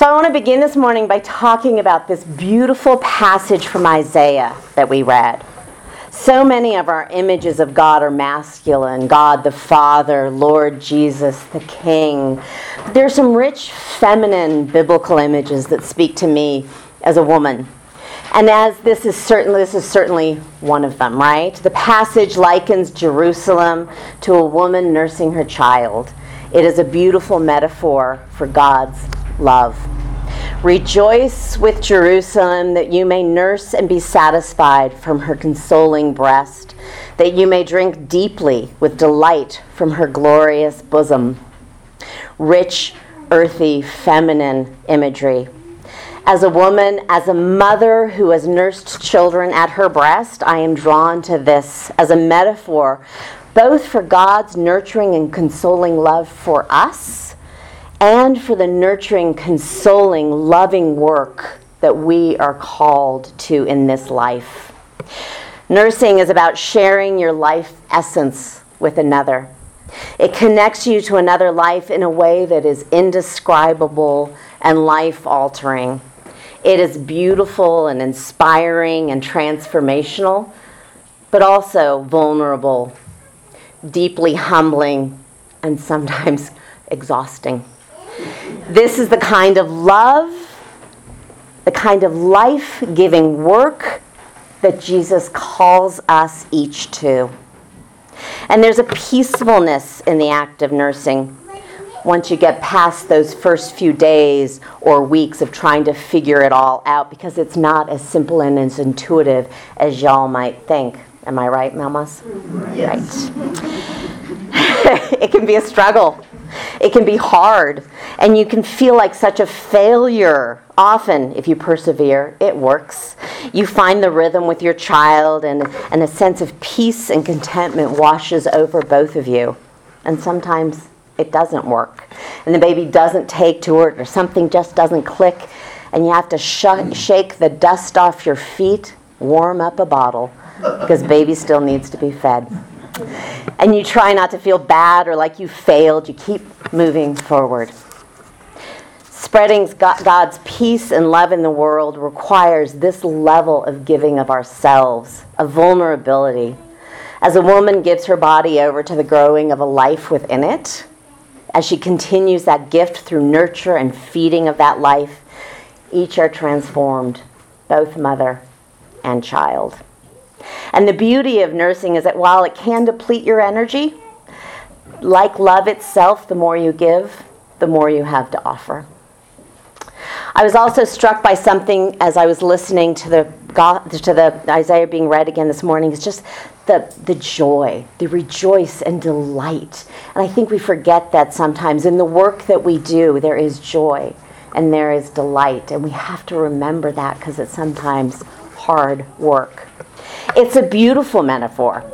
So I want to begin this morning by talking about this beautiful passage from Isaiah that we read. So many of our images of God are masculine God the Father, Lord Jesus, the King. There are some rich feminine biblical images that speak to me as a woman. And as this is certainly this is certainly one of them, right? The passage likens Jerusalem to a woman nursing her child. It is a beautiful metaphor for God's love. Rejoice with Jerusalem that you may nurse and be satisfied from her consoling breast, that you may drink deeply with delight from her glorious bosom. Rich, earthy, feminine imagery. As a woman, as a mother who has nursed children at her breast, I am drawn to this as a metaphor, both for God's nurturing and consoling love for us and for the nurturing, consoling, loving work that we are called to in this life. Nursing is about sharing your life essence with another. It connects you to another life in a way that is indescribable and life altering. It is beautiful and inspiring and transformational, but also vulnerable, deeply humbling, and sometimes exhausting. This is the kind of love, the kind of life giving work that Jesus calls us each to. And there's a peacefulness in the act of nursing once you get past those first few days or weeks of trying to figure it all out because it's not as simple and as intuitive as y'all might think. Am I right, Mamas? Yes. Right. it can be a struggle. It can be hard, and you can feel like such a failure. Often, if you persevere, it works. You find the rhythm with your child, and, and a sense of peace and contentment washes over both of you. And sometimes it doesn't work, and the baby doesn't take to it, or something just doesn't click, and you have to sh- shake the dust off your feet, warm up a bottle, because baby still needs to be fed and you try not to feel bad or like you failed. You keep moving forward. Spreading God's peace and love in the world requires this level of giving of ourselves, of vulnerability. As a woman gives her body over to the growing of a life within it, as she continues that gift through nurture and feeding of that life, each are transformed, both mother and child. And the beauty of nursing is that while it can deplete your energy, like love itself, the more you give, the more you have to offer. I was also struck by something as I was listening to the to the Isaiah being read again this morning. It's just the the joy, the rejoice and delight. And I think we forget that sometimes in the work that we do, there is joy and there is delight, and we have to remember that because it's sometimes hard work. It's a beautiful metaphor.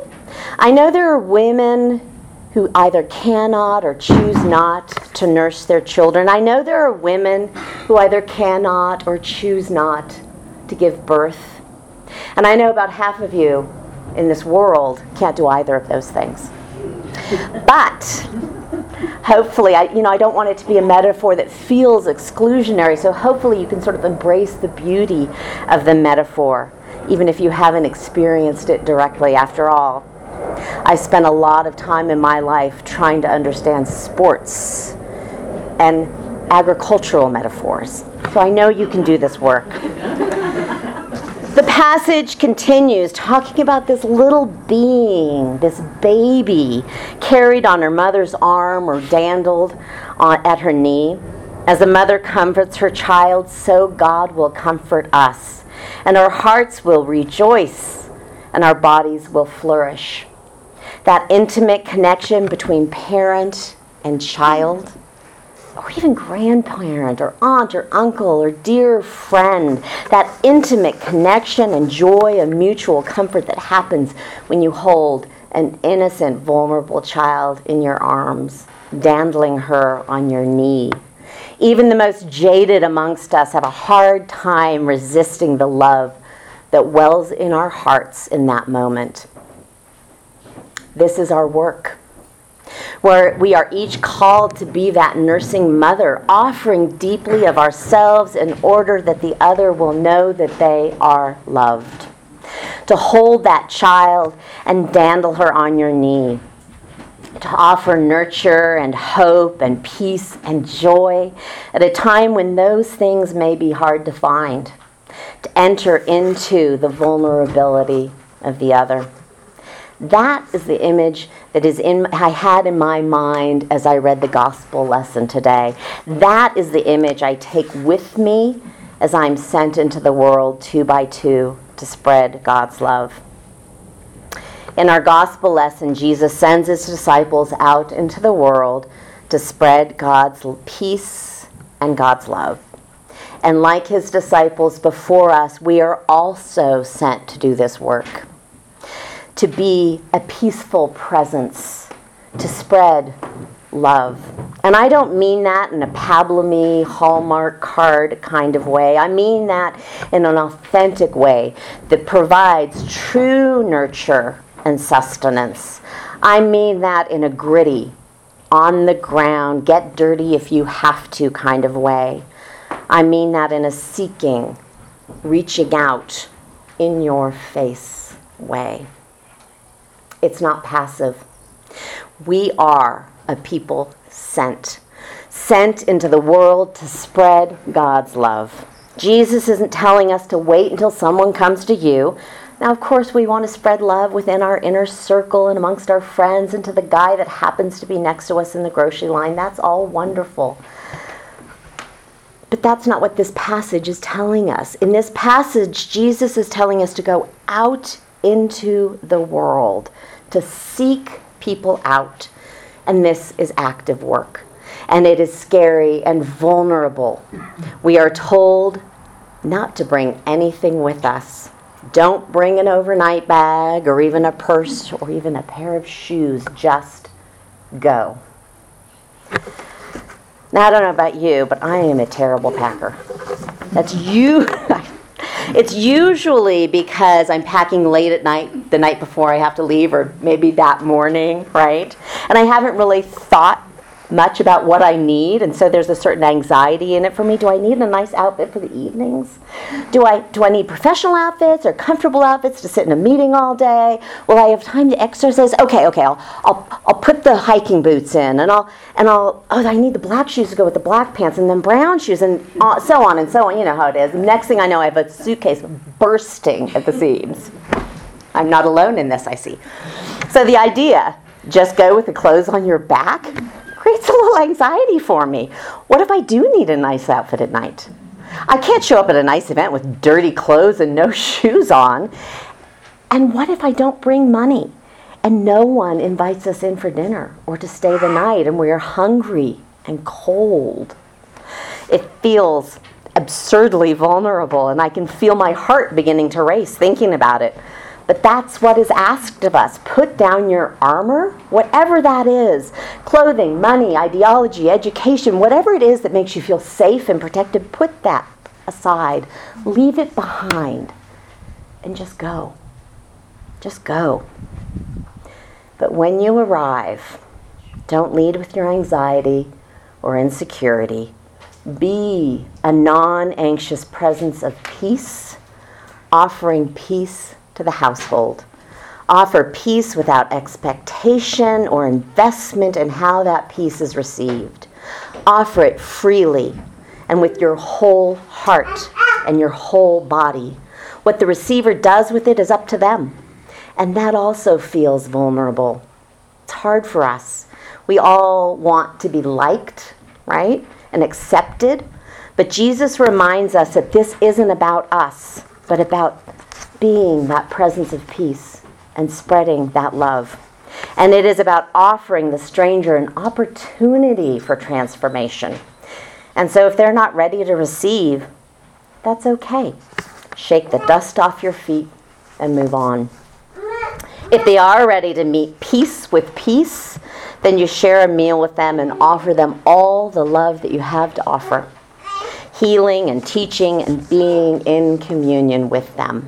I know there are women who either cannot or choose not to nurse their children. I know there are women who either cannot or choose not to give birth. And I know about half of you in this world can't do either of those things. But hopefully, I, you know, I don't want it to be a metaphor that feels exclusionary. So hopefully, you can sort of embrace the beauty of the metaphor even if you haven't experienced it directly. After all, I spent a lot of time in my life trying to understand sports and agricultural metaphors. So I know you can do this work. the passage continues talking about this little being, this baby, carried on her mother's arm or dandled on, at her knee. As a mother comforts her child, so God will comfort us and our hearts will rejoice and our bodies will flourish. That intimate connection between parent and child, or even grandparent, or aunt, or uncle, or dear friend, that intimate connection and joy and mutual comfort that happens when you hold an innocent, vulnerable child in your arms, dandling her on your knee even the most jaded amongst us have a hard time resisting the love that wells in our hearts in that moment. This is our work. where we are each called to be that nursing mother, offering deeply of ourselves in order that the other will know that they are loved. To hold that child and dandle her on your knee. To offer nurture and hope and peace and joy at a time when those things may be hard to find. To enter into the vulnerability of the other. That is the image that is in I had in my mind as I read the gospel lesson today. That is the image I take with me as I'm sent into the world two by two to spread God's love. In our gospel lesson, Jesus sends his disciples out into the world to spread God's peace and God's love. And like his disciples before us, we are also sent to do this work to be a peaceful presence, to spread love. And I don't mean that in a pablumi Hallmark card kind of way. I mean that in an authentic way that provides true nurture and sustenance. I mean that in a gritty, on the ground, get dirty if you have to kind of way. I mean that in a seeking, reaching out in your face way. It's not passive. We are a people sent, sent into the world to spread God's love. Jesus isn't telling us to wait until someone comes to you. Now, of course, we want to spread love within our inner circle and amongst our friends and to the guy that happens to be next to us in the grocery line. That's all wonderful. But that's not what this passage is telling us. In this passage, Jesus is telling us to go out into the world, to seek people out. And this is active work. And it is scary and vulnerable. We are told not to bring anything with us. Don't bring an overnight bag or even a purse or even a pair of shoes. Just go. Now, I don't know about you, but I am a terrible packer. That's you. It's usually because I'm packing late at night, the night before I have to leave, or maybe that morning, right? And I haven't really thought much about what I need, and so there's a certain anxiety in it for me. Do I need a nice outfit for the evenings? Do I do I need professional outfits or comfortable outfits to sit in a meeting all day? Will I have time to exercise? Okay, okay, I'll I'll, I'll put the hiking boots in, and I'll and I'll oh I need the black shoes to go with the black pants, and then brown shoes, and uh, so on and so on. You know how it is. next thing I know, I have a suitcase bursting at the seams. I'm not alone in this, I see. So the idea, just go with the clothes on your back creates a little anxiety for me. What if I do need a nice outfit at night? I can't show up at a nice event with dirty clothes and no shoes on. And what if I don't bring money and no one invites us in for dinner or to stay the night and we're hungry and cold? It feels absurdly vulnerable and I can feel my heart beginning to race thinking about it. But that's what is asked of us. Put down your armor, whatever that is clothing, money, ideology, education, whatever it is that makes you feel safe and protected, put that aside. Leave it behind and just go. Just go. But when you arrive, don't lead with your anxiety or insecurity. Be a non anxious presence of peace, offering peace to the household. Offer peace without expectation or investment in how that peace is received. Offer it freely and with your whole heart and your whole body. What the receiver does with it is up to them. And that also feels vulnerable. It's hard for us. We all want to be liked, right? And accepted. But Jesus reminds us that this isn't about us, but about being that presence of peace and spreading that love. And it is about offering the stranger an opportunity for transformation. And so if they're not ready to receive, that's okay. Shake the dust off your feet and move on. If they are ready to meet peace with peace, then you share a meal with them and offer them all the love that you have to offer healing and teaching and being in communion with them.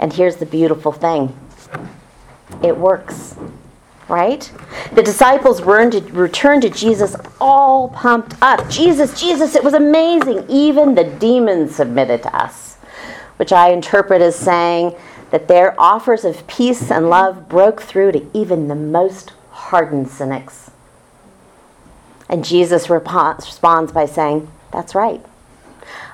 And here's the beautiful thing it works. right? The disciples returned to Jesus all pumped up. Jesus, Jesus, it was amazing. Even the demons submitted to us, which I interpret as saying that their offers of peace and love broke through to even the most hardened cynics. And Jesus responds by saying, That's right.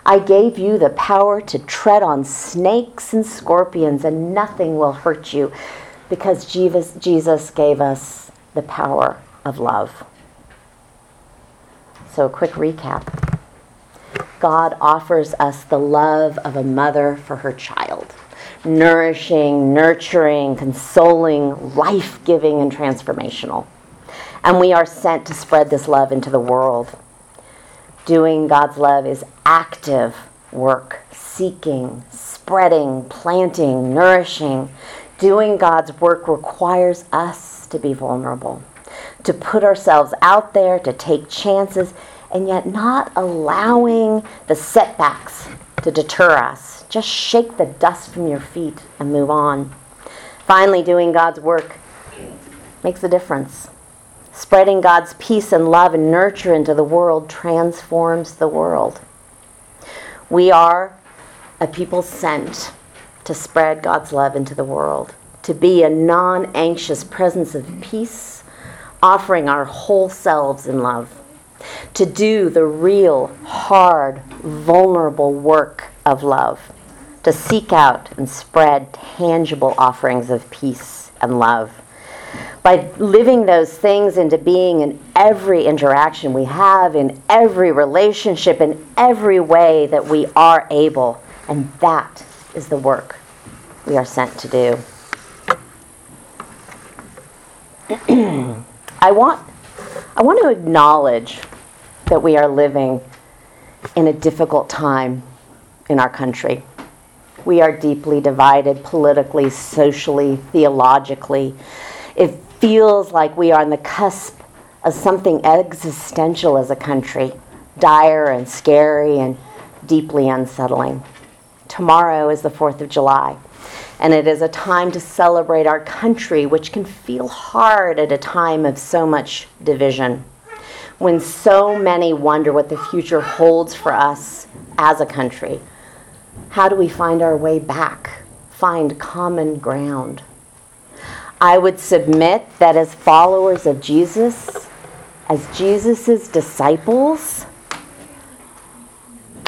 I gave you the power to tread on snakes and scorpions, and nothing will hurt you because Jesus, gave us the power of love. So, a quick recap God offers us the love of a mother for her child nourishing, nurturing, consoling, life giving, and transformational. And we are sent to spread this love into the world. Doing God's love is active work, seeking, spreading, planting, nourishing, Doing God's work requires us to be vulnerable, to put ourselves out there, to take chances, and yet not allowing the setbacks to deter us. Just shake the dust from your feet and move on. Finally, doing God's work makes a difference. Spreading God's peace and love and nurture into the world transforms the world. We are a people sent to spread God's love into the world, to be a non anxious presence of peace, offering our whole selves in love, to do the real, hard, vulnerable work of love, to seek out and spread tangible offerings of peace and love. By living those things into being in every interaction we have, in every relationship, in every way that we are able. And that is the work we are sent to do. I want I want to acknowledge that we are living in a difficult time in our country. We are deeply divided politically, socially, theologically. It feels like we are on the cusp of something existential as a country, dire and scary and deeply unsettling. Tomorrow is the 4th of July, and it is a time to celebrate our country, which can feel hard at a time of so much division. When so many wonder what the future holds for us as a country, how do we find our way back, find common ground? I would submit that as followers of Jesus, as Jesus' disciples,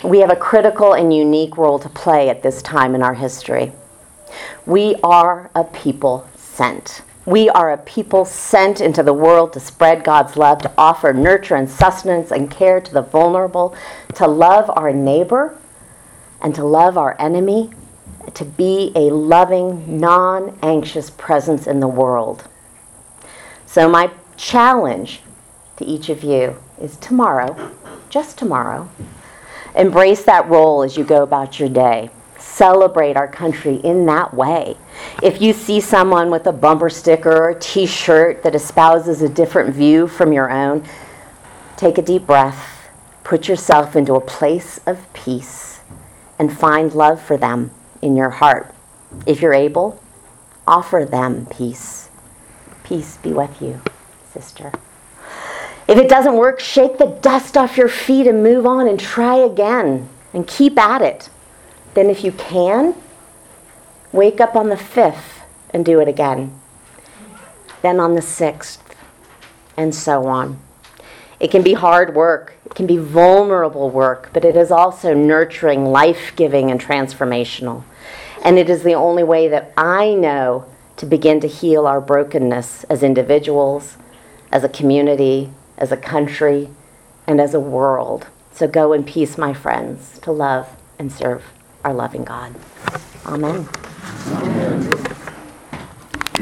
we have a critical and unique role to play at this time in our history. We are a people sent. We are a people sent into the world to spread God's love, to offer nurture and sustenance and care to the vulnerable, to love our neighbor and to love our enemy, to be a loving, non anxious presence in the world. So, my challenge to each of you is tomorrow, just tomorrow, Embrace that role as you go about your day. Celebrate our country in that way. If you see someone with a bumper sticker or a t shirt that espouses a different view from your own, take a deep breath, put yourself into a place of peace, and find love for them in your heart. If you're able, offer them peace. Peace be with you, sister. If it doesn't work, shake the dust off your feet and move on and try again and keep at it. Then, if you can, wake up on the 5th and do it again. Then on the 6th, and so on. It can be hard work, it can be vulnerable work, but it is also nurturing, life giving, and transformational. And it is the only way that I know to begin to heal our brokenness as individuals, as a community, as a country, and as a world. So go in peace, my friends, to love and serve our loving God. Amen. Amen.